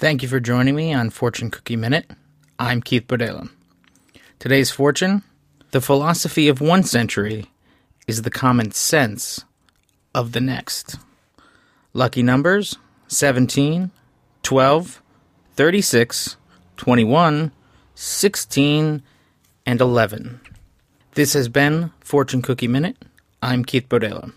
Thank you for joining me on Fortune Cookie Minute. I'm Keith Bodela. Today's fortune the philosophy of one century is the common sense of the next. Lucky numbers 17, 12, 36, 21, 16, and 11. This has been Fortune Cookie Minute. I'm Keith Bodela.